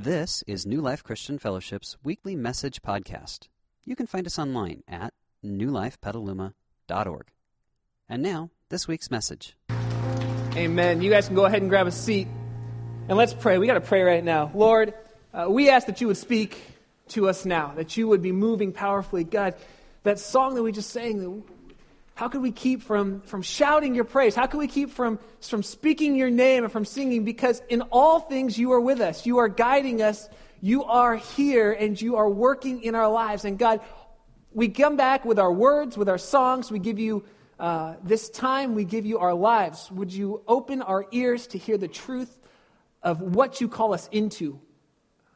This is New Life Christian Fellowship's weekly message podcast. You can find us online at newlifepetaluma.org. And now, this week's message. Amen. You guys can go ahead and grab a seat. And let's pray. We got to pray right now. Lord, uh, we ask that you would speak to us now, that you would be moving powerfully. God, that song that we just sang, how can we keep from, from shouting your praise? How can we keep from, from speaking your name and from singing? Because in all things you are with us. You are guiding us. You are here and you are working in our lives. And God, we come back with our words, with our songs. We give you uh, this time, we give you our lives. Would you open our ears to hear the truth of what you call us into,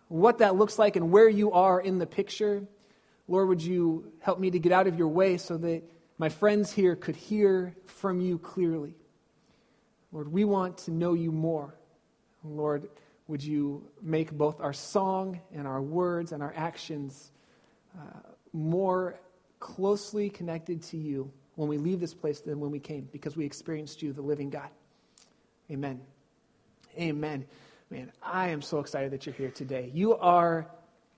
what that looks like, and where you are in the picture? Lord, would you help me to get out of your way so that my friends here could hear from you clearly. Lord, we want to know you more. Lord, would you make both our song and our words and our actions uh, more closely connected to you when we leave this place than when we came, because we experienced you, the living God. Amen. Amen. Man, I am so excited that you're here today. You are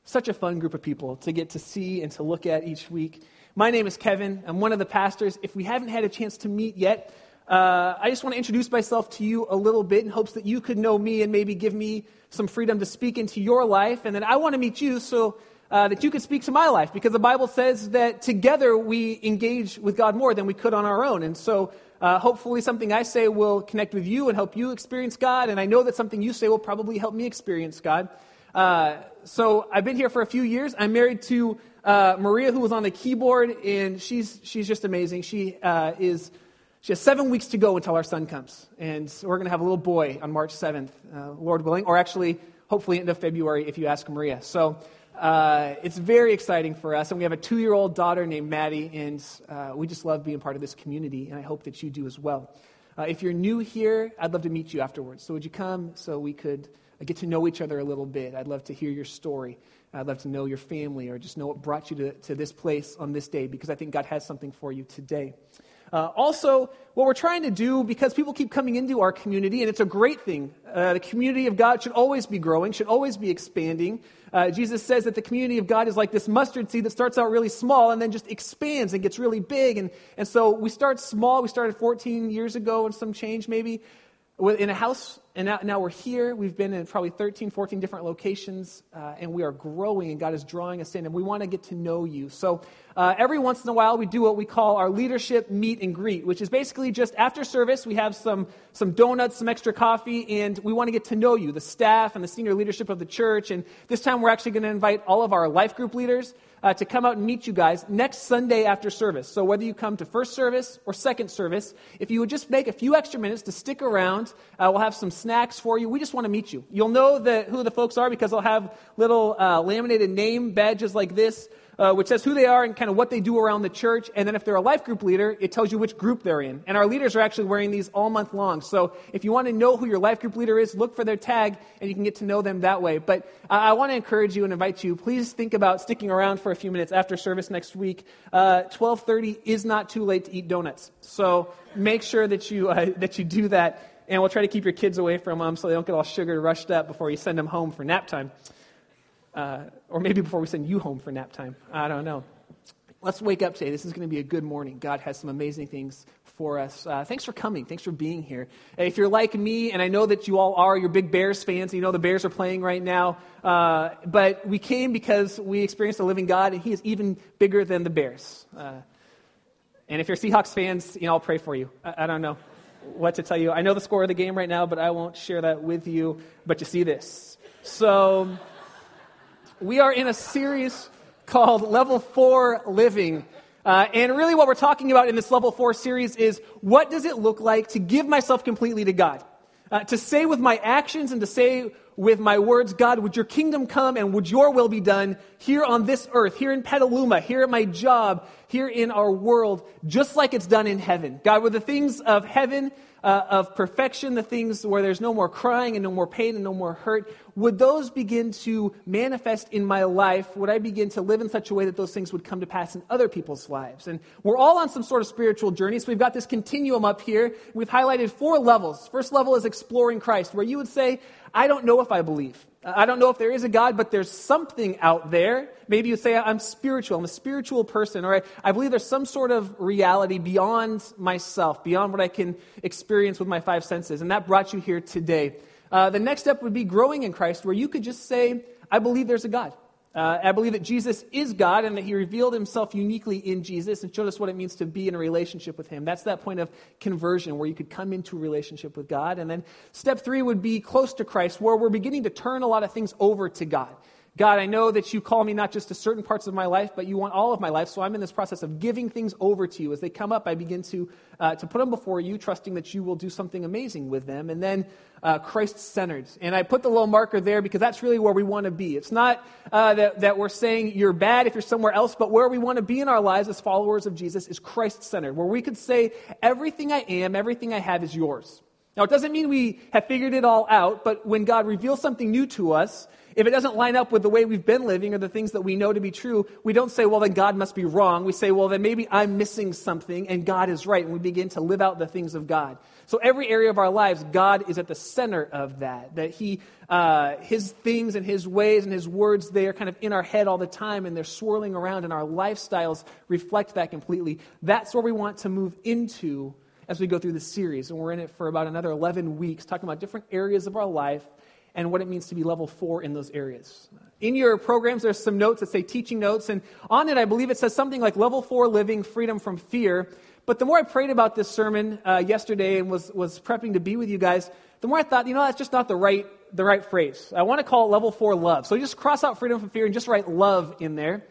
such a fun group of people to get to see and to look at each week. My name is Kevin. I'm one of the pastors. If we haven't had a chance to meet yet, uh, I just want to introduce myself to you a little bit in hopes that you could know me and maybe give me some freedom to speak into your life. And then I want to meet you so uh, that you could speak to my life because the Bible says that together we engage with God more than we could on our own. And so uh, hopefully something I say will connect with you and help you experience God. And I know that something you say will probably help me experience God. Uh, so I've been here for a few years. I'm married to uh, Maria, who was on the keyboard, and she's, she's just amazing. She uh, is. She has seven weeks to go until our son comes. And we're going to have a little boy on March 7th, uh, Lord willing, or actually, hopefully, end of February if you ask Maria. So uh, it's very exciting for us. And we have a two year old daughter named Maddie, and uh, we just love being part of this community, and I hope that you do as well. If you're new here, I'd love to meet you afterwards. So would you come so we could get to know each other a little bit? I'd love to hear your story. I'd love to know your family or just know what brought you to, to this place on this day because I think God has something for you today. Uh, also, what we're trying to do, because people keep coming into our community, and it's a great thing, uh, the community of God should always be growing, should always be expanding. Uh, Jesus says that the community of God is like this mustard seed that starts out really small and then just expands and gets really big. And, and so we start small. We started 14 years ago and some change maybe in a house, and now, now, we're here. We've been in probably 13, 14 different locations, uh, and we are growing, and God is drawing us in, and we want to get to know you. So uh, every once in a while, we do what we call our leadership meet and greet, which is basically just after service, we have some, some donuts, some extra coffee, and we want to get to know you, the staff and the senior leadership of the church. And this time, we're actually going to invite all of our life group leaders uh, to come out and meet you guys next Sunday after service. So whether you come to first service or second service, if you would just make a few extra minutes to stick around, uh, we'll have some snacks for you. We just want to meet you. You'll know the, who the folks are because they'll have little uh, laminated name badges like this uh, which says who they are and kind of what they do around the church. And then if they're a life group leader, it tells you which group they're in. And our leaders are actually wearing these all month long. So if you want to know who your life group leader is, look for their tag and you can get to know them that way. But uh, I want to encourage you and invite you, please think about sticking around for a few minutes after service next week. Uh, 1230 is not too late to eat donuts. So make sure that you, uh, that you do that. And we'll try to keep your kids away from them so they don't get all sugar rushed up before you send them home for nap time. Or maybe before we send you home for nap time. I don't know. Let's wake up today. This is going to be a good morning. God has some amazing things for us. Uh, thanks for coming. Thanks for being here. If you're like me, and I know that you all are, you're big Bears fans, and you know the Bears are playing right now. Uh, but we came because we experienced a living God, and He is even bigger than the Bears. Uh, and if you're Seahawks fans, you know, I'll pray for you. I, I don't know what to tell you. I know the score of the game right now, but I won't share that with you. But you see this. So we are in a series called Level 4 Living. Uh, and really, what we're talking about in this Level 4 series is what does it look like to give myself completely to God? Uh, to say with my actions and to say with my words, God, would your kingdom come and would your will be done here on this earth, here in Petaluma, here at my job, here in our world, just like it's done in heaven. God, would the things of heaven uh, of perfection, the things where there's no more crying and no more pain and no more hurt, would those begin to manifest in my life? Would I begin to live in such a way that those things would come to pass in other people's lives? And we're all on some sort of spiritual journey. So we've got this continuum up here. We've highlighted four levels. First level is exploring Christ, where you would say, I don't know if I believe. I don't know if there is a God, but there's something out there. Maybe you say, I'm spiritual. I'm a spiritual person. Or I, I believe there's some sort of reality beyond myself, beyond what I can experience with my five senses. And that brought you here today. Uh, the next step would be growing in Christ, where you could just say, I believe there's a God. Uh, I believe that Jesus is God and that he revealed himself uniquely in Jesus and showed us what it means to be in a relationship with him. That's that point of conversion where you could come into a relationship with God. And then step three would be close to Christ, where we're beginning to turn a lot of things over to God. God, I know that you call me not just to certain parts of my life, but you want all of my life. So I'm in this process of giving things over to you. As they come up, I begin to, uh, to put them before you, trusting that you will do something amazing with them. And then uh, Christ centered. And I put the little marker there because that's really where we want to be. It's not uh, that, that we're saying you're bad if you're somewhere else, but where we want to be in our lives as followers of Jesus is Christ centered, where we could say, everything I am, everything I have is yours. Now, it doesn't mean we have figured it all out, but when God reveals something new to us, if it doesn't line up with the way we've been living or the things that we know to be true, we don't say, well, then God must be wrong. We say, well, then maybe I'm missing something and God is right. And we begin to live out the things of God. So every area of our lives, God is at the center of that. That He, uh, His things and His ways and His words, they are kind of in our head all the time and they're swirling around and our lifestyles reflect that completely. That's where we want to move into as we go through this series. And we're in it for about another 11 weeks, talking about different areas of our life and what it means to be level four in those areas. In your programs, there's some notes that say teaching notes, and on it, I believe it says something like level four living, freedom from fear. But the more I prayed about this sermon uh, yesterday and was, was prepping to be with you guys, the more I thought, you know, that's just not the right, the right phrase. I want to call it level four love. So just cross out freedom from fear and just write love in there.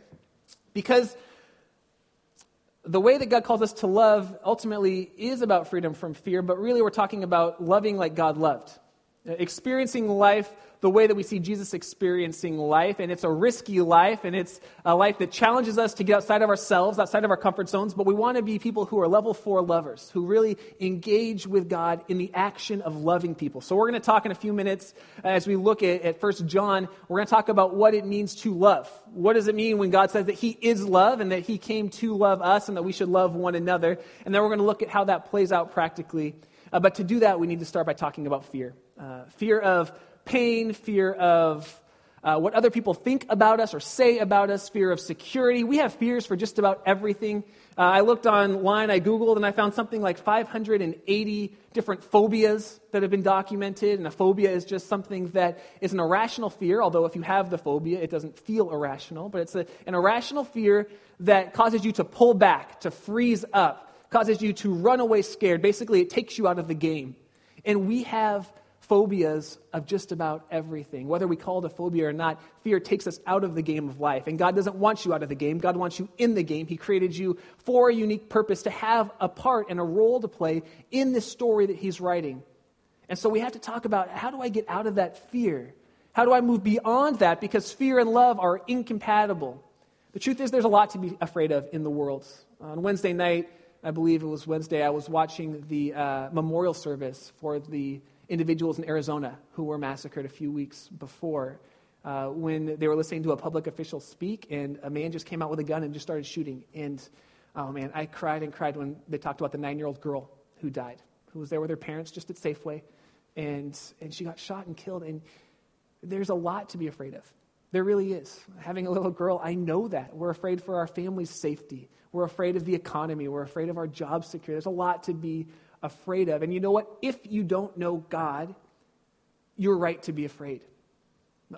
Because the way that God calls us to love ultimately is about freedom from fear, but really we're talking about loving like God loved. Experiencing life the way that we see Jesus experiencing life, and it's a risky life, and it's a life that challenges us to get outside of ourselves, outside of our comfort zones, but we want to be people who are level four lovers, who really engage with God in the action of loving people. So we're going to talk in a few minutes as we look at, at 1 John, we're going to talk about what it means to love. What does it mean when God says that He is love and that He came to love us and that we should love one another? And then we're going to look at how that plays out practically. Uh, but to do that, we need to start by talking about fear. Uh, fear of pain, fear of uh, what other people think about us or say about us, fear of security. We have fears for just about everything. Uh, I looked online, I Googled, and I found something like 580 different phobias that have been documented. And a phobia is just something that is an irrational fear, although if you have the phobia, it doesn't feel irrational. But it's a, an irrational fear that causes you to pull back, to freeze up, causes you to run away scared. Basically, it takes you out of the game. And we have phobias of just about everything. Whether we call it a phobia or not, fear takes us out of the game of life. And God doesn't want you out of the game. God wants you in the game. He created you for a unique purpose to have a part and a role to play in this story that He's writing. And so we have to talk about how do I get out of that fear? How do I move beyond that? Because fear and love are incompatible. The truth is, there's a lot to be afraid of in the world. On Wednesday night, I believe it was Wednesday, I was watching the uh, memorial service for the individuals in Arizona who were massacred a few weeks before uh, when they were listening to a public official speak, and a man just came out with a gun and just started shooting. And oh man, I cried and cried when they talked about the nine year old girl who died, who was there with her parents just at Safeway, and, and she got shot and killed. And there's a lot to be afraid of. There really is. Having a little girl, I know that. We're afraid for our family's safety. We're afraid of the economy. We're afraid of our job security. There's a lot to be afraid of. And you know what? If you don't know God, you're right to be afraid.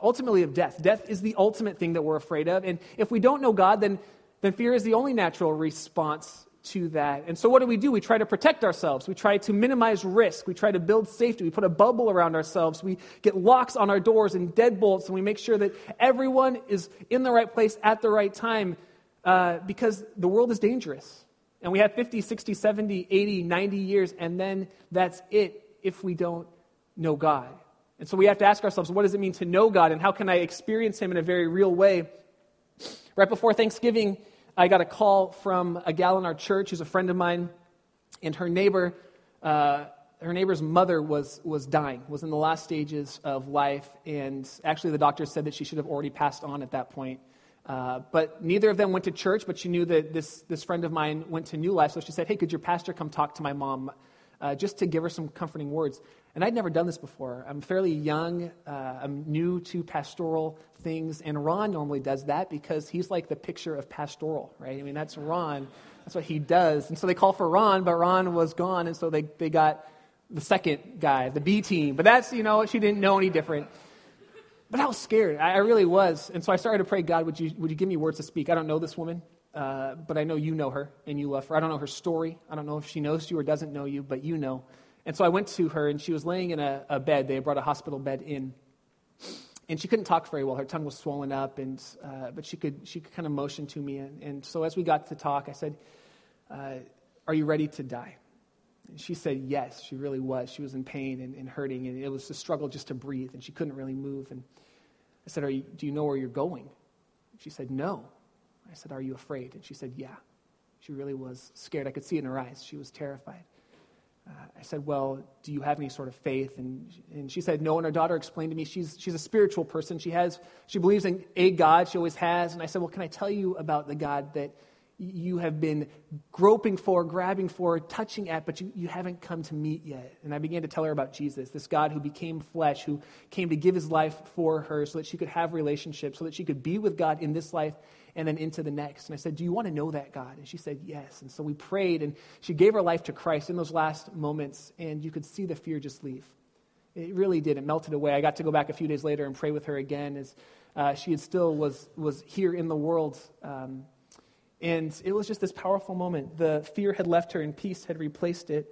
Ultimately, of death. Death is the ultimate thing that we're afraid of. And if we don't know God, then, then fear is the only natural response to that. And so, what do we do? We try to protect ourselves. We try to minimize risk. We try to build safety. We put a bubble around ourselves. We get locks on our doors and deadbolts, and we make sure that everyone is in the right place at the right time uh, because the world is dangerous. And we have 50, 60, 70, 80, 90 years, and then that's it if we don't know God. And so we have to ask ourselves, what does it mean to know God, and how can I experience Him in a very real way? Right before Thanksgiving, I got a call from a gal in our church who's a friend of mine, and her neighbor, uh, her neighbor's mother was, was dying, was in the last stages of life, and actually the doctor said that she should have already passed on at that point. Uh, but neither of them went to church, but she knew that this, this friend of mine went to New Life. So she said, Hey, could your pastor come talk to my mom uh, just to give her some comforting words? And I'd never done this before. I'm fairly young, uh, I'm new to pastoral things, and Ron normally does that because he's like the picture of pastoral, right? I mean, that's Ron. That's what he does. And so they call for Ron, but Ron was gone, and so they, they got the second guy, the B team. But that's, you know, she didn't know any different. But I was scared. I, I really was. And so I started to pray, God, would you, would you give me words to speak? I don't know this woman, uh, but I know you know her and you love her. I don't know her story. I don't know if she knows you or doesn't know you, but you know. And so I went to her, and she was laying in a, a bed. They brought a hospital bed in. And she couldn't talk very well. Her tongue was swollen up, and, uh, but she could, she could kind of motion to me. And, and so as we got to talk, I said, uh, Are you ready to die? And she said, Yes, she really was. She was in pain and, and, hurting, and it was a struggle just to breathe, and she couldn't really move. And I said, you, Do you know where you're going? She said, No. I said, Are you afraid? And she said, Yeah. She really was scared. I could see it in her eyes. She was terrified uh, I said, Well, do you have any sort of faith? And, and she said, No. And her daughter explained to me she's, she's a spiritual person. She, has, she believes in a God, she always has. And I said, Well, can I tell you about the God that you have been groping for, grabbing for, touching at, but you, you haven't come to meet yet? And I began to tell her about Jesus, this God who became flesh, who came to give his life for her so that she could have relationships, so that she could be with God in this life and then into the next. And I said, Do you want to know that God? And she said, Yes. And so we prayed, and she gave her life to Christ in those last moments, and you could see the fear just leave. It really did. It melted away. I got to go back a few days later and pray with her again as uh, she still was, was here in the world. Um, and it was just this powerful moment. The fear had left her, and peace had replaced it.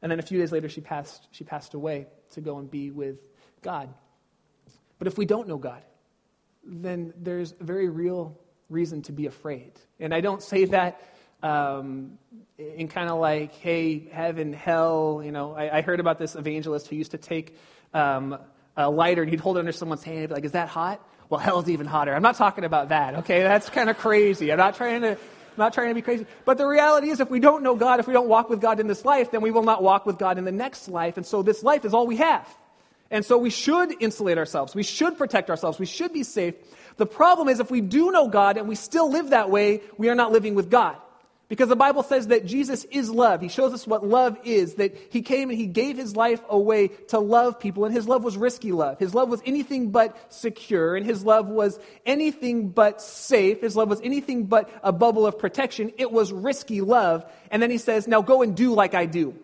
And then a few days later, she passed, she passed away to go and be with God. But if we don't know God, then there's a very real reason to be afraid. And I don't say that um, in kind of like, hey, heaven, hell. You know, I, I, heard about this evangelist who used to take um, a lighter and he'd hold it under someone's hand, like, is that hot? Well, hell's even hotter. I'm not talking about that, okay? That's kind of crazy. I'm not trying to. I'm not trying to be crazy. But the reality is, if we don't know God, if we don't walk with God in this life, then we will not walk with God in the next life. And so this life is all we have. And so we should insulate ourselves. We should protect ourselves. We should be safe. The problem is if we do know God and we still live that way, we are not living with God. Because the Bible says that Jesus is love. He shows us what love is, that he came and he gave his life away to love people, and his love was risky love. His love was anything but secure, and his love was anything but safe. His love was anything but a bubble of protection. It was risky love. And then he says, Now go and do like I do.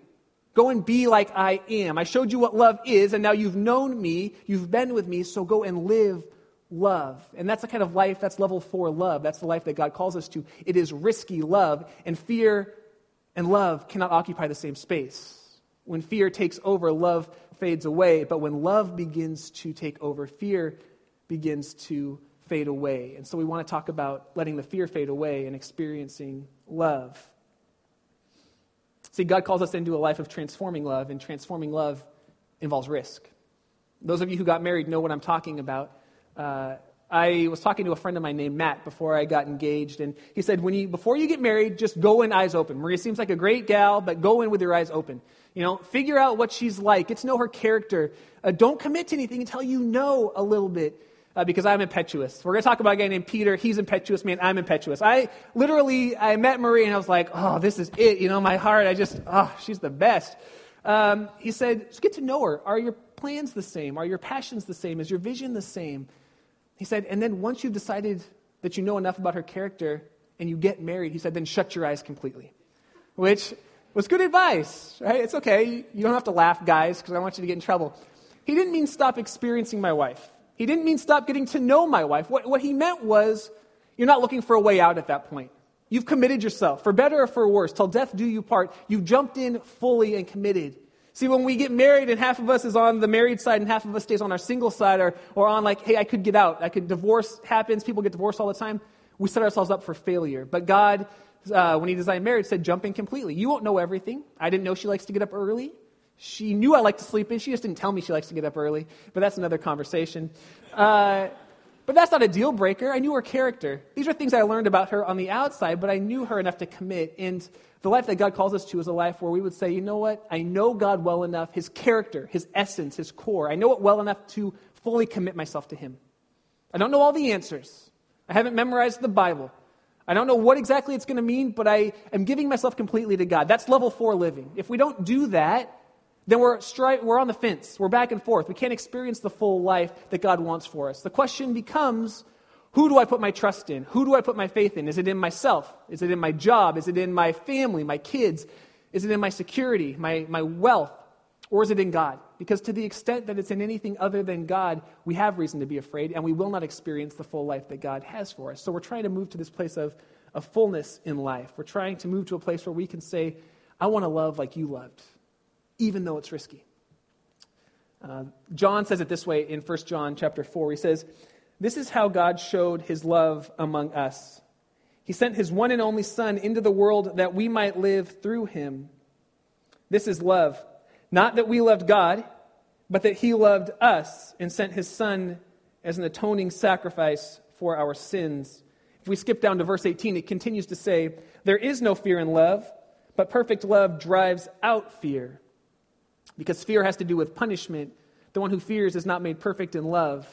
Go and be like I am. I showed you what love is, and now you've known me, you've been with me, so go and live love. And that's the kind of life, that's level four love. That's the life that God calls us to. It is risky love, and fear and love cannot occupy the same space. When fear takes over, love fades away. But when love begins to take over, fear begins to fade away. And so we want to talk about letting the fear fade away and experiencing love. See, God calls us into a life of transforming love, and transforming love involves risk. Those of you who got married know what I'm talking about. Uh, I was talking to a friend of mine named Matt before I got engaged, and he said, when you, before you get married, just go in eyes open. Maria seems like a great gal, but go in with your eyes open. You know, figure out what she's like, get to know her character. Uh, don't commit to anything until you know a little bit, uh, because I'm impetuous. We're going to talk about a guy named Peter. He's impetuous, man. I'm impetuous. I literally, I met Maria, and I was like, oh, this is it. You know, my heart, I just, oh, she's the best. Um, he said, just get to know her. Are your plans the same? Are your passions the same? Is your vision the same? He said, and then once you've decided that you know enough about her character and you get married, he said, then shut your eyes completely. Which was good advice, right? It's okay. You don't have to laugh, guys, because I want you to get in trouble. He didn't mean stop experiencing my wife. He didn't mean stop getting to know my wife. What, what he meant was you're not looking for a way out at that point. You've committed yourself, for better or for worse, till death do you part. You've jumped in fully and committed. See, when we get married and half of us is on the married side and half of us stays on our single side or, or on like, hey, I could get out. I could divorce happens. People get divorced all the time. We set ourselves up for failure. But God, uh, when he designed marriage, said jump in completely. You won't know everything. I didn't know she likes to get up early. She knew I like to sleep in. She just didn't tell me she likes to get up early. But that's another conversation. Uh, but that's not a deal breaker. I knew her character. These are things I learned about her on the outside, but I knew her enough to commit. And the life that God calls us to is a life where we would say, you know what? I know God well enough, his character, his essence, his core. I know it well enough to fully commit myself to him. I don't know all the answers. I haven't memorized the Bible. I don't know what exactly it's going to mean, but I am giving myself completely to God. That's level four living. If we don't do that, then we're, stri- we're on the fence. We're back and forth. We can't experience the full life that God wants for us. The question becomes who do I put my trust in? Who do I put my faith in? Is it in myself? Is it in my job? Is it in my family, my kids? Is it in my security, my, my wealth? Or is it in God? Because to the extent that it's in anything other than God, we have reason to be afraid and we will not experience the full life that God has for us. So we're trying to move to this place of, of fullness in life. We're trying to move to a place where we can say, I want to love like you loved even though it's risky. Uh, John says it this way in 1 John chapter 4. He says, This is how God showed his love among us. He sent his one and only Son into the world that we might live through him. This is love. Not that we loved God, but that he loved us and sent his Son as an atoning sacrifice for our sins. If we skip down to verse 18, it continues to say, There is no fear in love, but perfect love drives out fear because fear has to do with punishment. The one who fears is not made perfect in love.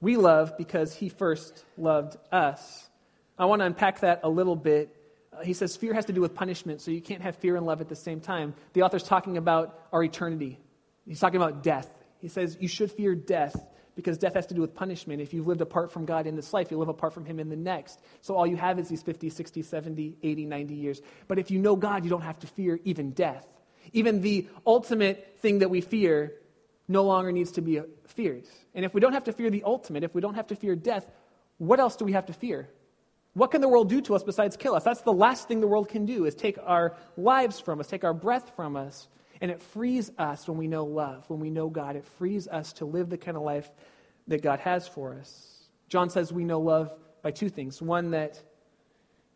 We love because he first loved us. I want to unpack that a little bit. Uh, he says fear has to do with punishment, so you can't have fear and love at the same time. The author's talking about our eternity. He's talking about death. He says you should fear death because death has to do with punishment. If you've lived apart from God in this life, you live apart from Him in the next. So all you have is these 50, 60, 70, 80, 90 years. But if you know God, you don't have to fear even death even the ultimate thing that we fear no longer needs to be feared. And if we don't have to fear the ultimate, if we don't have to fear death, what else do we have to fear? What can the world do to us besides kill us? That's the last thing the world can do is take our lives from us, take our breath from us. And it frees us when we know love, when we know God. It frees us to live the kind of life that God has for us. John says we know love by two things. One, that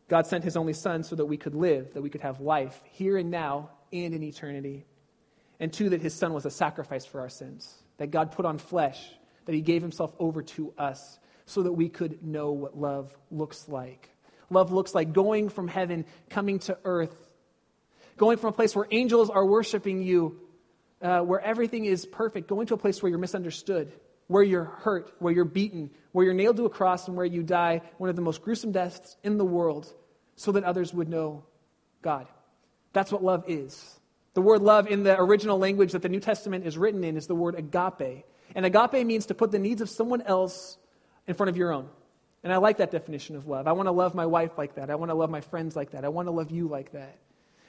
God sent his only Son so that we could live, that we could have life here and now and in eternity. And two, that his son was a sacrifice for our sins, that God put on flesh, that he gave himself over to us so that we could know what love looks like. Love looks like going from heaven, coming to earth, going from a place where angels are worshiping you, uh, where everything is perfect, going to a place where you're misunderstood, where you're hurt, where you're beaten, where you're nailed to a cross, and where you die one of the most gruesome deaths in the world, so that others would know God. That's what love is. The word love in the original language that the New Testament is written in is the word agape. And agape means to put the needs of someone else in front of your own. And I like that definition of love. I want to love my wife like that. I want to love my friends like that. I want to love you like that.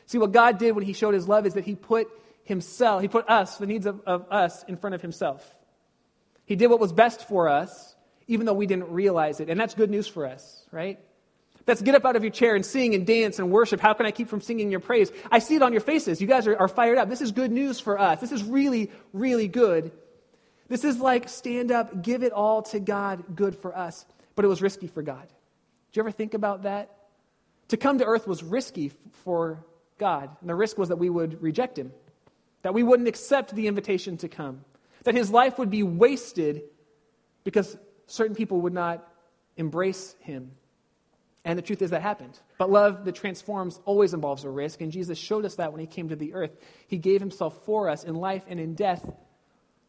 See, what God did when He showed His love is that He put Himself, He put us, the needs of, of us, in front of Himself. He did what was best for us, even though we didn't realize it. And that's good news for us, right? That's get up out of your chair and sing and dance and worship. How can I keep from singing your praise? I see it on your faces. You guys are, are fired up. This is good news for us. This is really, really good. This is like stand up, give it all to God, good for us. But it was risky for God. Did you ever think about that? To come to earth was risky for God. And the risk was that we would reject him, that we wouldn't accept the invitation to come, that his life would be wasted because certain people would not embrace him. And the truth is that happened. But love that transforms always involves a risk, and Jesus showed us that when he came to the earth. He gave himself for us in life and in death,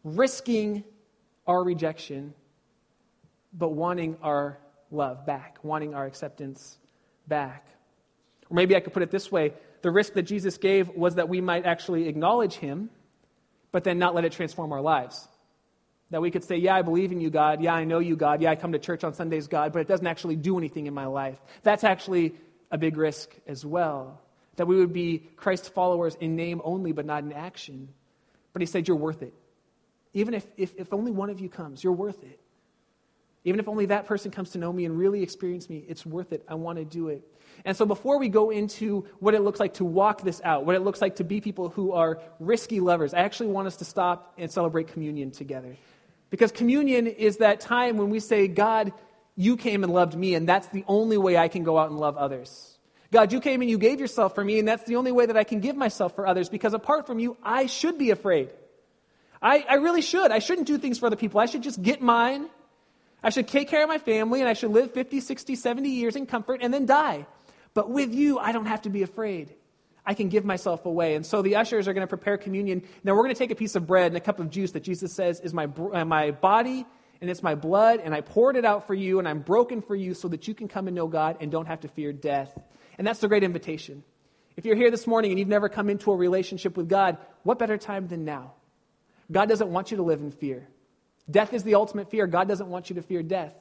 risking our rejection, but wanting our love back, wanting our acceptance back. Or maybe I could put it this way the risk that Jesus gave was that we might actually acknowledge him, but then not let it transform our lives. That we could say, Yeah, I believe in you, God. Yeah, I know you, God. Yeah, I come to church on Sundays, God, but it doesn't actually do anything in my life. That's actually a big risk as well. That we would be Christ followers in name only, but not in action. But he said, You're worth it. Even if, if, if only one of you comes, you're worth it. Even if only that person comes to know me and really experience me, it's worth it. I want to do it. And so, before we go into what it looks like to walk this out, what it looks like to be people who are risky lovers, I actually want us to stop and celebrate communion together. Because communion is that time when we say, God, you came and loved me, and that's the only way I can go out and love others. God, you came and you gave yourself for me, and that's the only way that I can give myself for others, because apart from you, I should be afraid. I, I really should. I shouldn't do things for other people. I should just get mine. I should take care of my family, and I should live 50, 60, 70 years in comfort and then die. But with you, I don't have to be afraid. I can give myself away. And so the ushers are going to prepare communion. Now we're going to take a piece of bread and a cup of juice that Jesus says is my, uh, my body and it's my blood, and I poured it out for you, and I'm broken for you so that you can come and know God and don't have to fear death. And that's the great invitation. If you're here this morning and you've never come into a relationship with God, what better time than now? God doesn't want you to live in fear. Death is the ultimate fear. God doesn't want you to fear death.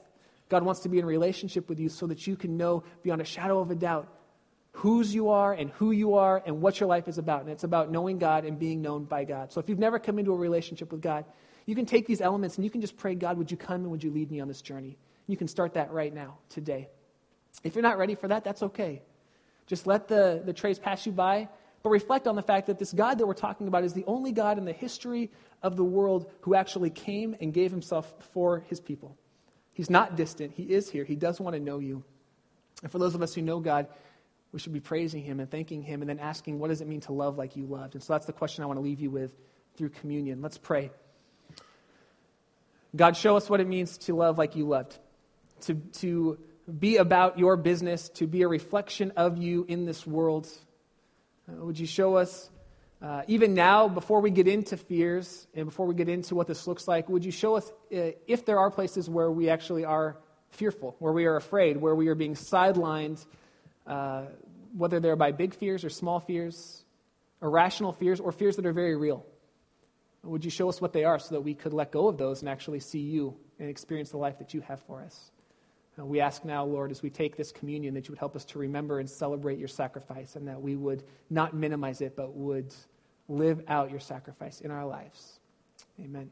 God wants to be in relationship with you so that you can know beyond a shadow of a doubt whose you are and who you are and what your life is about. And it's about knowing God and being known by God. So if you've never come into a relationship with God, you can take these elements and you can just pray, God, would you come and would you lead me on this journey? You can start that right now, today. If you're not ready for that, that's okay. Just let the, the trays pass you by, but reflect on the fact that this God that we're talking about is the only God in the history of the world who actually came and gave himself for his people. He's not distant, he is here. He does want to know you. And for those of us who know God, we should be praising him and thanking him and then asking, what does it mean to love like you loved? And so that's the question I want to leave you with through communion. Let's pray. God, show us what it means to love like you loved, to, to be about your business, to be a reflection of you in this world. Uh, would you show us, uh, even now, before we get into fears and before we get into what this looks like, would you show us uh, if there are places where we actually are fearful, where we are afraid, where we are being sidelined, uh, whether they're by big fears or small fears, irrational fears, or fears that are very real? Would you show us what they are so that we could let go of those and actually see you and experience the life that you have for us? Uh, we ask now, Lord, as we take this communion, that you would help us to remember and celebrate your sacrifice, and that we would not minimize it, but would live out your sacrifice in our lives. Amen.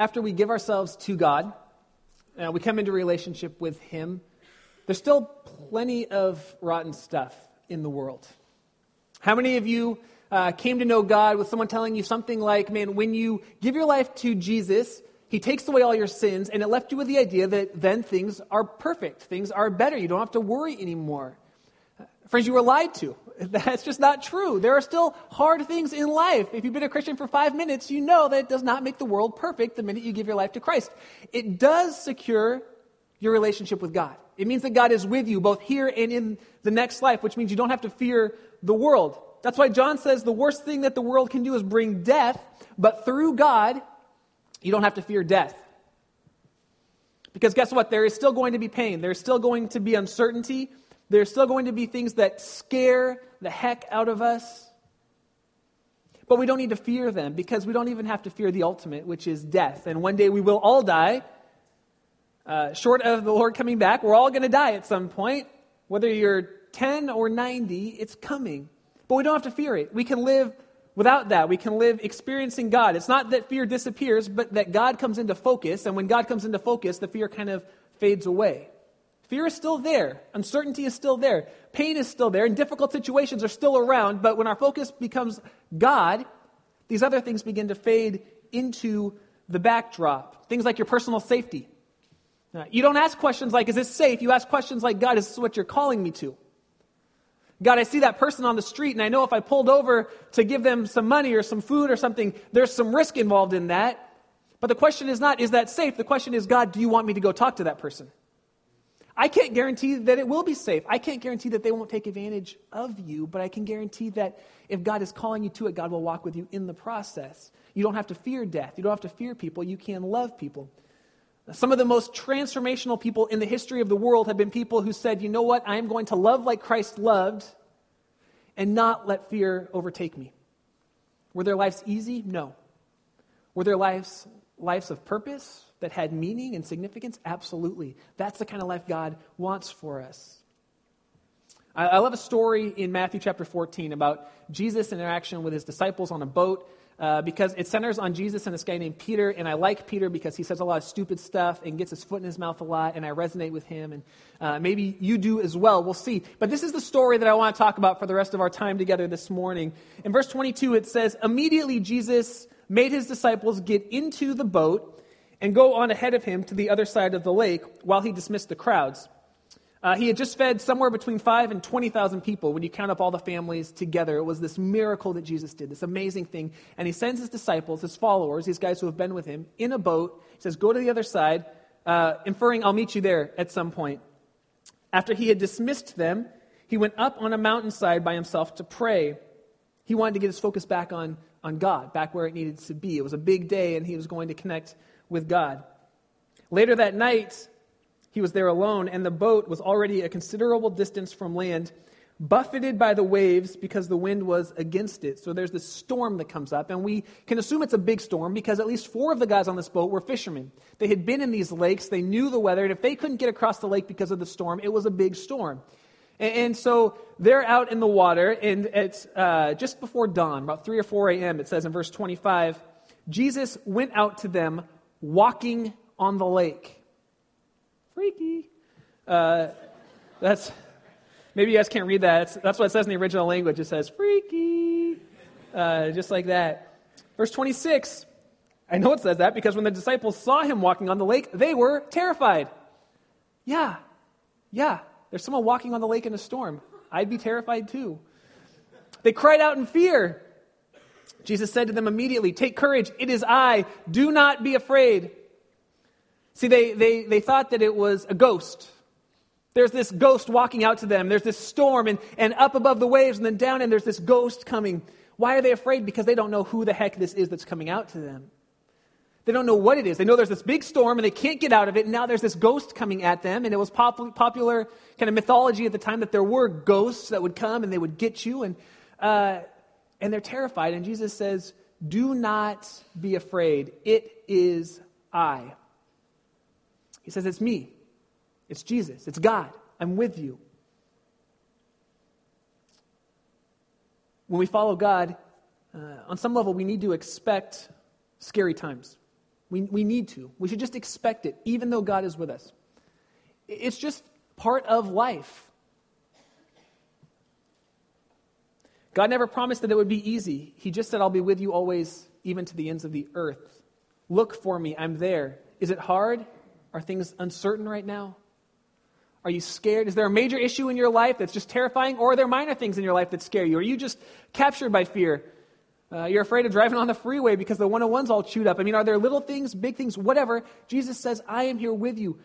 After we give ourselves to God, uh, we come into relationship with Him, there's still plenty of rotten stuff in the world. How many of you uh, came to know God with someone telling you something like, man, when you give your life to Jesus, He takes away all your sins, and it left you with the idea that then things are perfect, things are better, you don't have to worry anymore. Friends, you were lied to. That's just not true. There are still hard things in life. If you've been a Christian for five minutes, you know that it does not make the world perfect the minute you give your life to Christ. It does secure your relationship with God. It means that God is with you both here and in the next life, which means you don't have to fear the world. That's why John says the worst thing that the world can do is bring death, but through God, you don't have to fear death. Because guess what? There is still going to be pain. There's still going to be uncertainty. There's still going to be things that scare the heck out of us. But we don't need to fear them because we don't even have to fear the ultimate, which is death. And one day we will all die. Uh, short of the Lord coming back, we're all going to die at some point. Whether you're 10 or 90, it's coming. But we don't have to fear it. We can live without that. We can live experiencing God. It's not that fear disappears, but that God comes into focus. And when God comes into focus, the fear kind of fades away. Fear is still there. Uncertainty is still there. Pain is still there. And difficult situations are still around. But when our focus becomes God, these other things begin to fade into the backdrop. Things like your personal safety. Now, you don't ask questions like, is this safe? You ask questions like, God, is this what you're calling me to? God, I see that person on the street, and I know if I pulled over to give them some money or some food or something, there's some risk involved in that. But the question is not, is that safe? The question is, God, do you want me to go talk to that person? I can't guarantee that it will be safe. I can't guarantee that they won't take advantage of you, but I can guarantee that if God is calling you to it, God will walk with you in the process. You don't have to fear death. You don't have to fear people. You can love people. Some of the most transformational people in the history of the world have been people who said, you know what, I am going to love like Christ loved and not let fear overtake me. Were their lives easy? No. Were their lives lives of purpose that had meaning and significance? Absolutely. That's the kind of life God wants for us. I, I love a story in Matthew chapter 14 about Jesus' interaction with his disciples on a boat uh, because it centers on Jesus and this guy named Peter. And I like Peter because he says a lot of stupid stuff and gets his foot in his mouth a lot, and I resonate with him. And uh, maybe you do as well. We'll see. But this is the story that I want to talk about for the rest of our time together this morning. In verse 22, it says, Immediately Jesus made his disciples get into the boat and go on ahead of him to the other side of the lake while he dismissed the crowds. Uh, he had just fed somewhere between five and 20,000 people when you count up all the families together. It was this miracle that Jesus did, this amazing thing. And he sends his disciples, his followers, these guys who have been with him, in a boat. He says, Go to the other side, uh, inferring, I'll meet you there at some point. After he had dismissed them, he went up on a mountainside by himself to pray. He wanted to get his focus back on, on God, back where it needed to be. It was a big day, and he was going to connect with God. Later that night, he was there alone, and the boat was already a considerable distance from land, buffeted by the waves because the wind was against it. So there's this storm that comes up, and we can assume it's a big storm because at least four of the guys on this boat were fishermen. They had been in these lakes, they knew the weather, and if they couldn't get across the lake because of the storm, it was a big storm. And, so they're out in the water, and it's uh, just before dawn, about 3 or 4 a.m., it says in verse 25, Jesus went out to them walking on the lake freaky. Uh, that's maybe you guys can't read that. It's, that's what it says in the original language. It says freaky, uh, just like that. Verse 26. I know it says that because when the disciples saw him walking on the lake, they were terrified. Yeah, yeah. There's someone walking on the lake in a storm. I'd be terrified too. They cried out in fear. Jesus said to them immediately, Take courage, it is I. Do not be afraid. See, they, they, they thought that it was a ghost. There's this ghost walking out to them. There's this storm, and, and up above the waves, and then down, and there's this ghost coming. Why are they afraid? Because they don't know who the heck this is that's coming out to them. They don't know what it is. They know there's this big storm and they can't get out of it. And now there's this ghost coming at them. And it was pop- popular kind of mythology at the time that there were ghosts that would come and they would get you. And, uh, and they're terrified. And Jesus says, Do not be afraid. It is I. He says, It's me. It's Jesus. It's God. I'm with you. When we follow God, uh, on some level, we need to expect scary times. We, we need to. We should just expect it, even though God is with us. It's just part of life. God never promised that it would be easy. He just said, I'll be with you always, even to the ends of the earth. Look for me, I'm there. Is it hard? Are things uncertain right now? Are you scared? Is there a major issue in your life that's just terrifying? Or are there minor things in your life that scare you? Are you just captured by fear? Uh, you're afraid of driving on the freeway because the 101's all chewed up. I mean, are there little things, big things, whatever? Jesus says, I am here with you.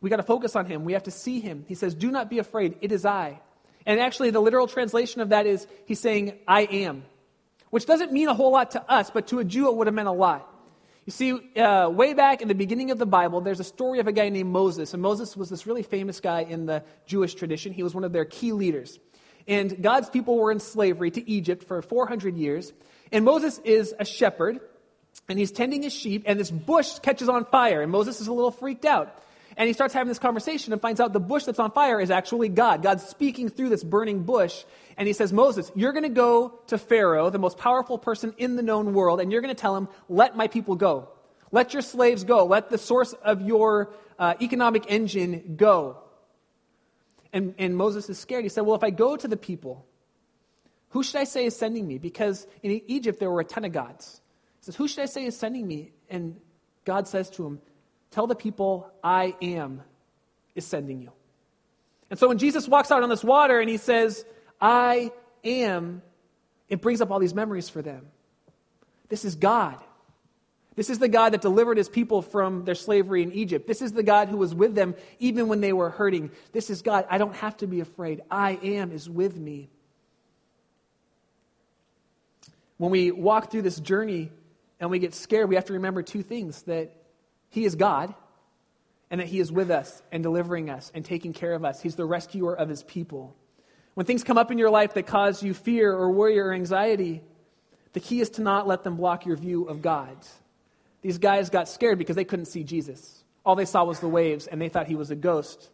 We got to focus on him. We have to see him. He says, Do not be afraid. It is I. And actually, the literal translation of that is he's saying, I am, which doesn't mean a whole lot to us, but to a Jew it would have meant a lot. You see, uh, way back in the beginning of the Bible, there's a story of a guy named Moses. And Moses was this really famous guy in the Jewish tradition. He was one of their key leaders. And God's people were in slavery to Egypt for 400 years. And Moses is a shepherd, and he's tending his sheep, and this bush catches on fire. And Moses is a little freaked out. And he starts having this conversation and finds out the bush that's on fire is actually God. God's speaking through this burning bush. And he says, Moses, you're going to go to Pharaoh, the most powerful person in the known world, and you're going to tell him, let my people go. Let your slaves go. Let the source of your uh, economic engine go. And, and Moses is scared. He said, Well, if I go to the people, who should I say is sending me? Because in Egypt there were a ton of gods. He says, Who should I say is sending me? And God says to him, Tell the people, I am is sending you. And so when Jesus walks out on this water and he says, I am, it brings up all these memories for them. This is God. This is the God that delivered his people from their slavery in Egypt. This is the God who was with them even when they were hurting. This is God. I don't have to be afraid. I am is with me. When we walk through this journey and we get scared, we have to remember two things that he is God, and that He is with us and delivering us and taking care of us. He's the rescuer of His people. When things come up in your life that cause you fear or worry or anxiety, the key is to not let them block your view of God. These guys got scared because they couldn't see Jesus. All they saw was the waves, and they thought he was a ghost.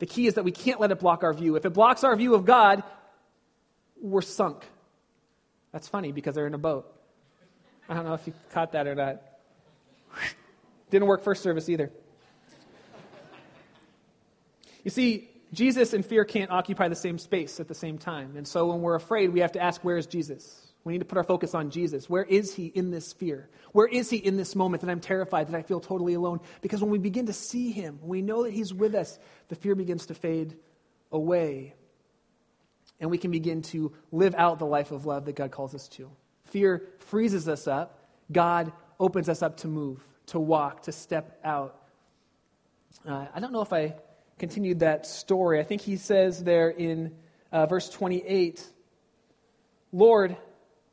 The key is that we can't let it block our view. If it blocks our view of God, we're sunk. That's funny because they're in a boat. I don't know if you caught that or not. Didn't work first service either. You see, Jesus and fear can't occupy the same space at the same time. And so when we're afraid, we have to ask, where is Jesus? We need to put our focus on Jesus. Where is he in this fear? Where is he in this moment that I'm terrified, that I feel totally alone? Because when we begin to see him, we know that he's with us, the fear begins to fade away. And we can begin to live out the life of love that God calls us to. Fear freezes us up, God opens us up to move to walk, to step out. Uh, I don't know if I continued that story. I think he says there in uh, verse 28 Lord,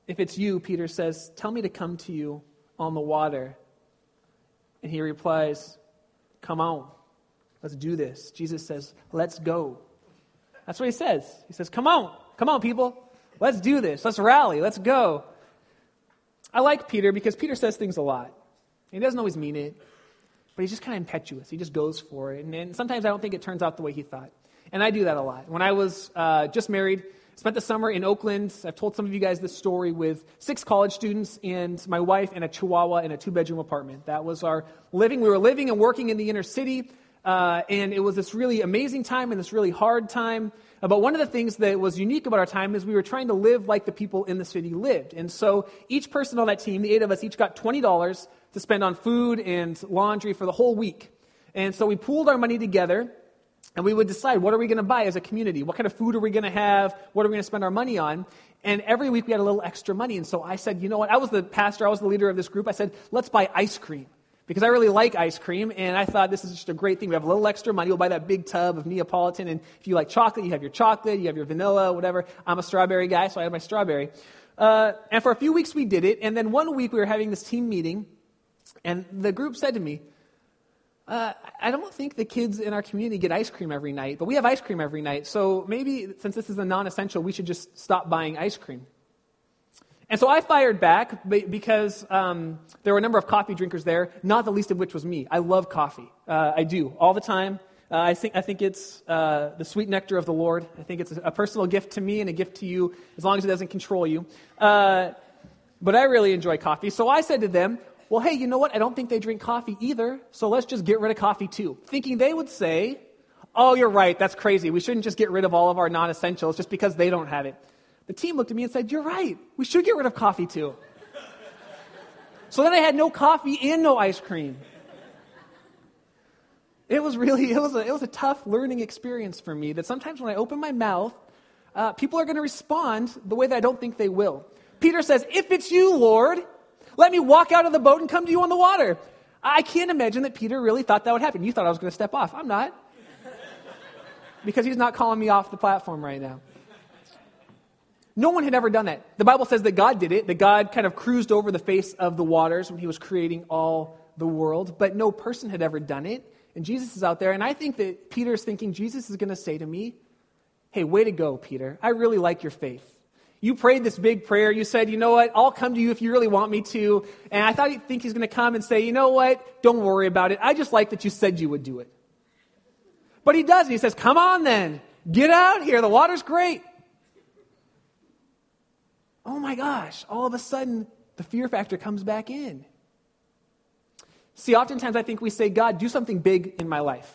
if it's you, Peter says, tell me to come to you on the water. And he replies, Come on, let's do this. Jesus says, Let's go. That's what he says. He says, Come on, come on, people. Let's do this. Let's rally. Let's go. I like Peter because Peter says things a lot. He doesn't always mean it, but he's just kind of impetuous. He just goes for it. And, and, sometimes I don't think it turns out the way he thought. And I do that a lot. When I was uh, just married, spent the summer in Oakland. I've told some of you guys this story with six college students and my wife and a chihuahua in a two bedroom apartment. That was our living. We were living and working in the inner city. Uh, and it was this really amazing time and this really hard time. But one of the things that was unique about our time is we were trying to live like the people in the city lived. And so each person on that team, the eight of us, each got $20 to spend on food and laundry for the whole week. And so we pooled our money together and we would decide what are we going to buy as a community? What kind of food are we going to have? What are we going to spend our money on? And every week we had a little extra money. And so I said, you know what? I was the pastor, I was the leader of this group. I said, let's buy ice cream. Because I really like ice cream, and I thought this is just a great thing. We have a little extra money. We'll buy that big tub of Neapolitan, and if you like chocolate, you have your chocolate, you have your vanilla, whatever. I'm a strawberry guy, so I had my strawberry. Uh, and for a few weeks we did it, and then one week we were having this team meeting, and the group said to me, uh, I don't think the kids in our community get ice cream every night, but we have ice cream every night. So maybe since this is a non essential, we should just stop buying ice cream. And so I fired back because um, there were a number of coffee drinkers there, not the least of which was me. I love coffee. Uh, I do, all the time. Uh, I, think, I think it's uh, the sweet nectar of the Lord. I think it's a, personal gift to me and a gift to you, as long as it doesn't control you. Uh, but I really enjoy coffee. So I said to them, well, hey, you know what? I don't think they drink coffee either, so let's just get rid of coffee too. Thinking they would say, oh, you're right, that's crazy. We shouldn't just get rid of all of our non essentials just because they don't have it. The team looked at me and said, You're right, we should get rid of coffee too. so then I had no coffee and no ice cream. It was really, it was a, it was a tough learning experience for me that sometimes when I open my mouth, uh, people are going to respond the way that I don't think they will. Peter says, If it's you, Lord, let me walk out of the boat and come to you on the water. I can't imagine that Peter really thought that would happen. You thought I was going to step off. I'm not. Because he's not calling me off the platform right now. No one had ever done that. The Bible says that God did it, that God kind of cruised over the face of the waters when he was creating all the world, but no person had ever done it. And Jesus is out there, and I think that Peter's thinking, Jesus is going to say to me, Hey, way to go, Peter. I really like your faith. You prayed this big prayer. You said, you know what? I'll come to you if you really want me to. And I thought he'd think he's going to come and say, you know what? Don't worry about it. I just like that you said you would do it. But he does. He says, come on then. Get out here. The water's great. Oh my gosh. All of a sudden, the fear factor comes back in. See, oftentimes I think we say, God, do something big in my life.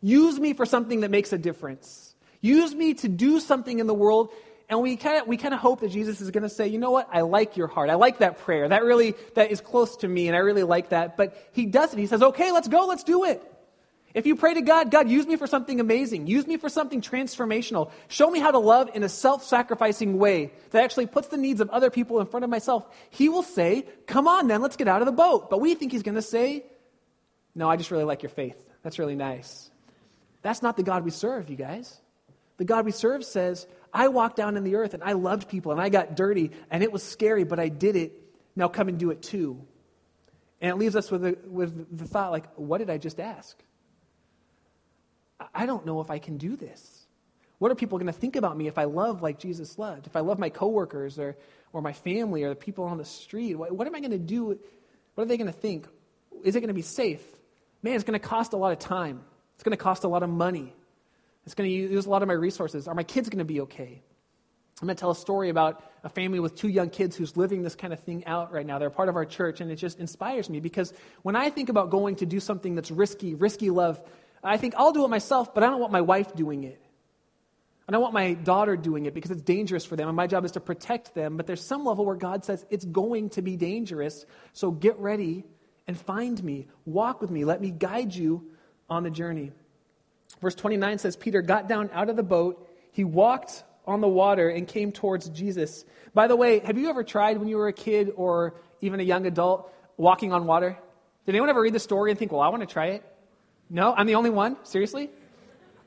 Use me for something that makes a difference. Use me to do something in the world. And we kind of we kind of hope that Jesus is going to say, you know what? I like your heart. I like that prayer. That really that is close to me, and I really like that. But he doesn't. He says, okay, let's go. Let's do it. If you pray to God, God, use me for something amazing. Use me for something transformational. Show me how to love in a self sacrificing way that actually puts the needs of other people in front of myself. He will say, Come on, then, let's get out of the boat. But we think he's going to say, No, I just really like your faith. That's really nice. That's not the God we serve, you guys. The God we serve says, I walked down in the earth and I loved people and I got dirty and it was scary, but I did it. Now come and do it too. And it leaves us with the, with the thought, like, what did I just ask? I don't know if I can do this. What are people going to think about me if I love like Jesus loved? If I love my coworkers or, or my family or the people on the street? What, what am I going to do? What are they going to think? Is it going to be safe? Man, it's going to cost a lot of time. It's going to cost a lot of money. It's going to use a lot of my resources. Are my kids going to be okay? I'm going to tell a story about a family with two young kids who's living this kind of thing out right now. They're part of our church, and it just inspires me because when I think about going to do something that's risky, risky love, I think I'll do it myself, but I don't want my wife doing it. I don't want my daughter doing it because it's dangerous for them, and my job is to protect them. But there's some level where God says it's going to be dangerous, so get ready and find me. Walk with me. Let me guide you on the journey. Verse 29 says Peter got down out of the boat, he walked on the water and came towards Jesus. By the way, have you ever tried when you were a kid or even a young adult walking on water? Did anyone ever read the story and think, well, I want to try it? No? I'm the only one? Seriously?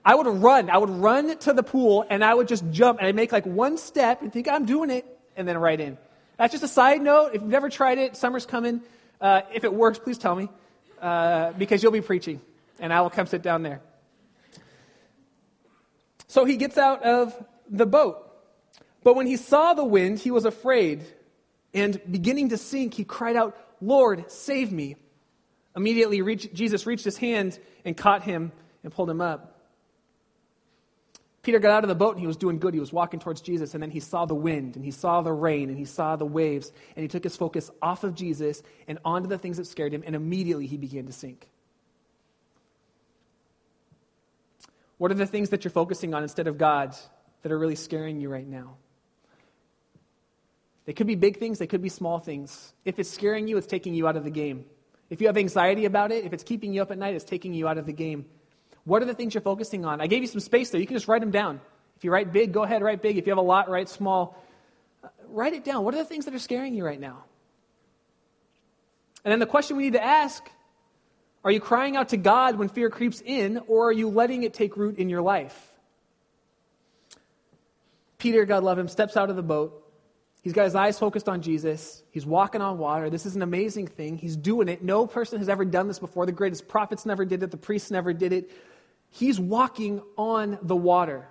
I would run. I would run to the pool and I would just jump and I'd make like one step and think I'm doing it and then right in. That's just a side note. If you've never tried it, summer's coming. Uh, if it works, please tell me uh, because you'll be preaching and I will come sit down there. So he gets out of the boat. But when he saw the wind, he was afraid. And beginning to sink, he cried out, Lord, save me. Immediately, reach, Jesus reached his hand and caught him and pulled him up. Peter got out of the boat and he was doing good. He was walking towards Jesus, and then he saw the wind, and he saw the rain, and he saw the waves, and he took his focus off of Jesus and onto the things that scared him, and immediately he began to sink. What are the things that you're focusing on instead of God that are really scaring you right now? They could be big things, they could be small things. If it's scaring you, it's taking you out of the game. If you have anxiety about it, if it's keeping you up at night, it's taking you out of the game. What are the things you're focusing on? I gave you some space there. You can just write them down. If you write big, go ahead, write big. If you have a lot, write small. Write it down. What are the things that are scaring you right now? And then the question we need to ask are you crying out to God when fear creeps in, or are you letting it take root in your life? Peter, God love him, steps out of the boat. He's got his eyes focused on Jesus. He's walking on water. This is an amazing thing. He's doing it. No person has ever done this before. The greatest prophets never did it, the priests never did it. He's walking on the water.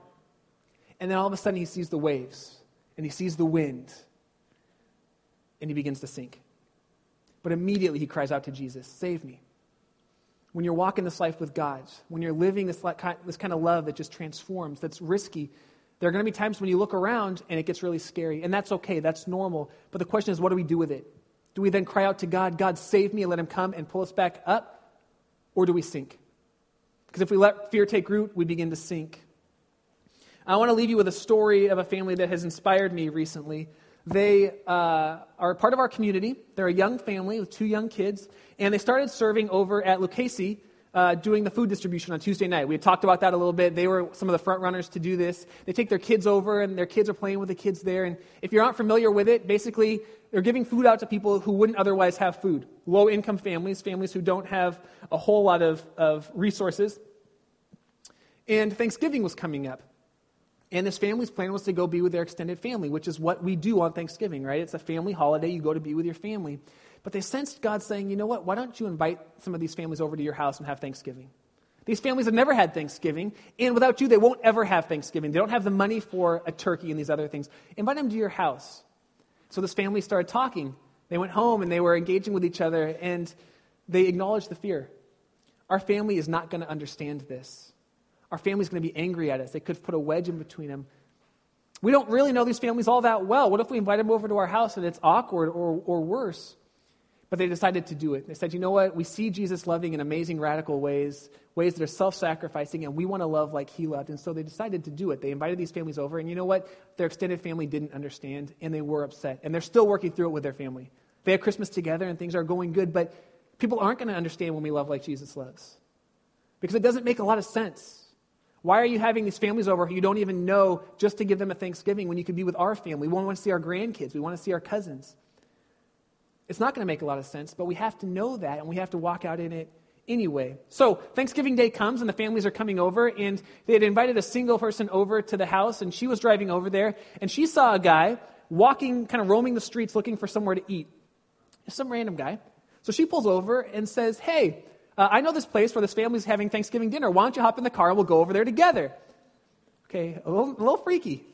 And then all of a sudden, he sees the waves and he sees the wind and he begins to sink. But immediately, he cries out to Jesus Save me when you're walking this life with God, when you're living this, this kind of love that just transforms, that's risky, there are going to be times when you look around and it gets really scary. And that's okay, that's normal. But the question is, what do we do with it? Do we then cry out to God, God, save me, and let him come and pull us back up? Or do we sink? Because if we let fear take root, we begin to sink. I want to leave you with a story of a family that has inspired me recently. They uh, are part of our community. They're a young family with two young kids, and they started serving over at Lucchesi uh, doing the food distribution on Tuesday night. We had talked about that a little bit. They were some of the front runners to do this. They take their kids over, and their kids are playing with the kids there. And if you're not familiar with it, basically, they're giving food out to people who wouldn't otherwise have food low income families, families who don't have a whole lot of, of resources. And Thanksgiving was coming up. And this family's plan was to go be with their extended family, which is what we do on Thanksgiving, right? It's a family holiday. You go to be with your family. But they sensed God saying, you know what? Why don't you invite some of these families over to your house and have Thanksgiving? These families have never had Thanksgiving, and without you, they won't ever have Thanksgiving. They don't have the money for a turkey and these other things. Invite them to your house. So this family started talking. They went home and they were engaging with each other, and they acknowledged the fear. Our family is not going to understand this. Our family's going to be angry at us. They could put a wedge in between them. We don't really know these families all that well. What if we invite them over to our house and it's awkward or, or worse? But they decided to do it. They said, you know what? We see Jesus loving in amazing, radical ways, ways that are self sacrificing, and we want to love like he loved. And so they decided to do it. They invited these families over, and you know what? Their extended family didn't understand, and they were upset. And they're still working through it with their family. They had Christmas together, and things are going good, but people aren't going to understand when we love like Jesus loves. Because it doesn't make a lot of sense. Why are you having these families over you don't even know just to give them a Thanksgiving when you could be with our family? We want to see our grandkids, we want to see our cousins. It's not going to make a lot of sense, but we have to know that and we have to walk out in it anyway. So, Thanksgiving Day comes and the families are coming over, and they had invited a single person over to the house, and she was driving over there, and she saw a guy walking, kind of roaming the streets looking for somewhere to eat. Some random guy. So she pulls over and says, Hey, uh, I know this place where this family's having Thanksgiving dinner. Why don't you hop in the car and we'll go over there together? Okay, a little, a little freaky.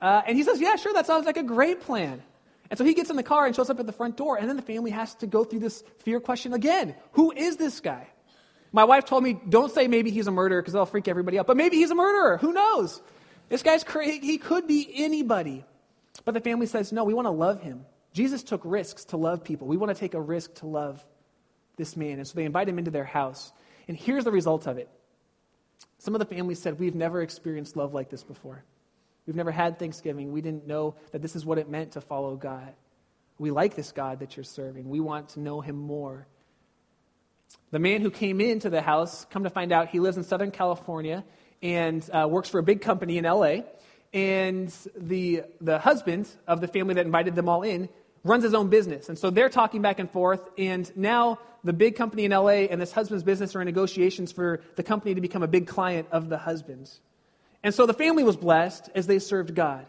Uh, and he says, Yeah, sure, that sounds like a great plan. And so he gets in the car and shows up at the front door, and then the family has to go through this fear question again Who is this guy? My wife told me, don't say maybe he's a murderer because that'll freak everybody out, but maybe he's a murderer. Who knows? This guy's crazy. He could be anybody. But the family says, no, we want to love him. Jesus took risks to love people. We want to take a risk to love this man. And so they invite him into their house. And here's the result of it. Some of the families said, We've never experienced love like this before. We've never had Thanksgiving. We didn't know that this is what it meant to follow God. We like this God that you're serving. We want to know him more. The man who came into the house, come to find out, he lives in Southern California and uh, works for a big company in LA. And the, the husband of the family that invited them all in runs his own business. And so they're talking back and forth. And now the big company in LA and this husband's business are in negotiations for the company to become a big client of the husband's. And so the family was blessed as they served God.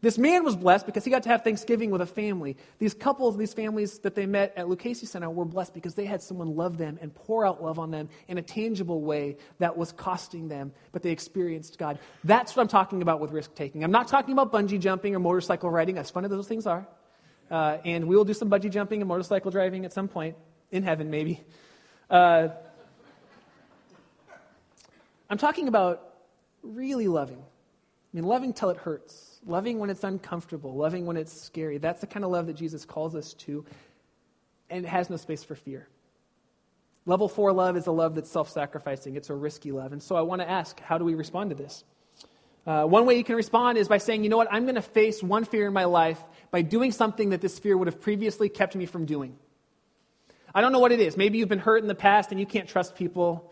This man was blessed because he got to have Thanksgiving with a family. These couples, these families that they met at Lucchesi Center were blessed because they had someone love them and pour out love on them in a tangible way that was costing them, but they experienced God. That's what I'm talking about with risk taking. I'm not talking about bungee jumping or motorcycle riding, as fun as those things are. Uh, and we will do some bungee jumping and motorcycle driving at some point, in heaven maybe. Uh, I'm talking about really loving. I mean, loving till it hurts, loving when it's uncomfortable, loving when it's scary. That's the kind of love that Jesus calls us to, and it has no space for fear. Level four love is a love that's self sacrificing, it's a risky love. And so I want to ask how do we respond to this? Uh, one way you can respond is by saying, you know what, I'm going to face one fear in my life by doing something that this fear would have previously kept me from doing. I don't know what it is. Maybe you've been hurt in the past and you can't trust people.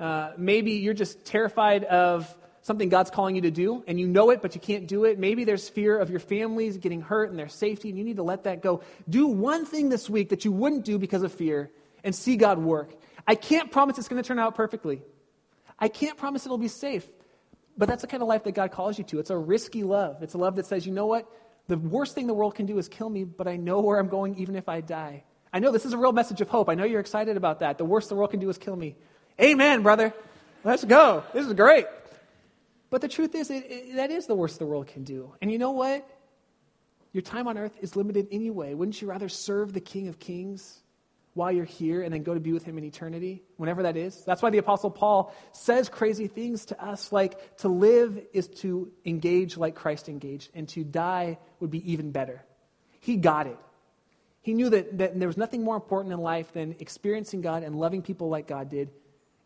Uh, maybe you're just terrified of something God's calling you to do, and you know it, but you can't do it. Maybe there's fear of your families getting hurt and their safety, and you need to let that go. Do one thing this week that you wouldn't do because of fear and see God work. I can't promise it's going to turn out perfectly. I can't promise it'll be safe. But that's the kind of life that God calls you to. It's a risky love. It's a love that says, you know what? The worst thing the world can do is kill me, but I know where I'm going even if I die. I know this is a real message of hope. I know you're excited about that. The worst the world can do is kill me. Amen, brother. Let's go. This is great. But the truth is, it, it, that is the worst the world can do. And you know what? Your time on earth is limited anyway. Wouldn't you rather serve the King of Kings while you're here and then go to be with him in eternity, whenever that is? That's why the Apostle Paul says crazy things to us like to live is to engage like Christ engaged, and to die would be even better. He got it. He knew that, that there was nothing more important in life than experiencing God and loving people like God did.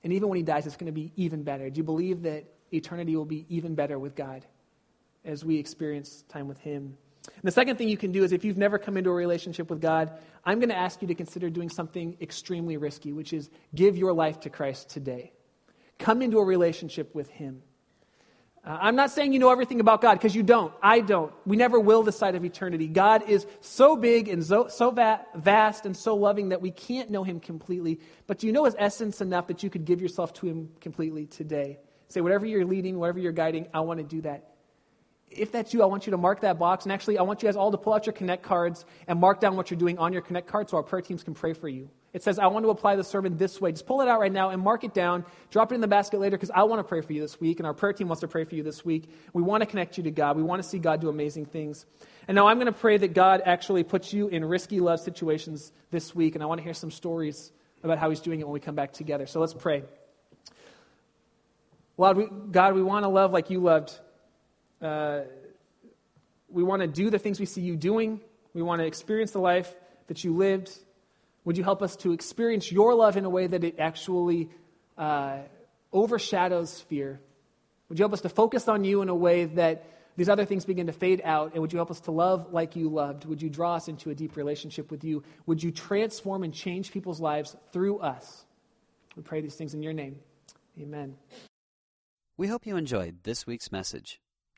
And even when he dies, it's going to be even better. Do you believe that eternity will be even better with God as we experience time with Him? And the second thing you can do is if you've never come into a relationship with God, I'm going to ask you to consider doing something extremely risky, which is give your life to Christ today. Come into a relationship with Him. Uh, I'm not saying you know everything about God because you don't. I don't. We never will side of eternity. God is so big and so, so va- vast and so loving that we can't know Him completely. But do you know His essence enough that you could give yourself to Him completely today? Say, whatever you're leading, whatever you're guiding, I want to do that. If that's you, I want you to mark that box. And actually, I want you guys all to pull out your Connect cards and mark down what you're doing on your Connect card so our prayer teams can pray for you. It says, I want to apply the sermon this way. Just pull it out right now and mark it down. Drop it in the basket later because I want to pray for you this week, and our prayer team wants to pray for you this week. We want to connect you to God. We want to see God do amazing things. And now I'm going to pray that God actually puts you in risky love situations this week, and I want to hear some stories about how He's doing it when we come back together. So let's pray. God, we, God, we want to love like you loved. Uh, we want to do the things we see you doing. We want to experience the life that you lived. Would you help us to experience your love in a way that it actually uh, overshadows fear? Would you help us to focus on you in a way that these other things begin to fade out? And would you help us to love like you loved? Would you draw us into a deep relationship with you? Would you transform and change people's lives through us? We pray these things in your name. Amen. We hope you enjoyed this week's message.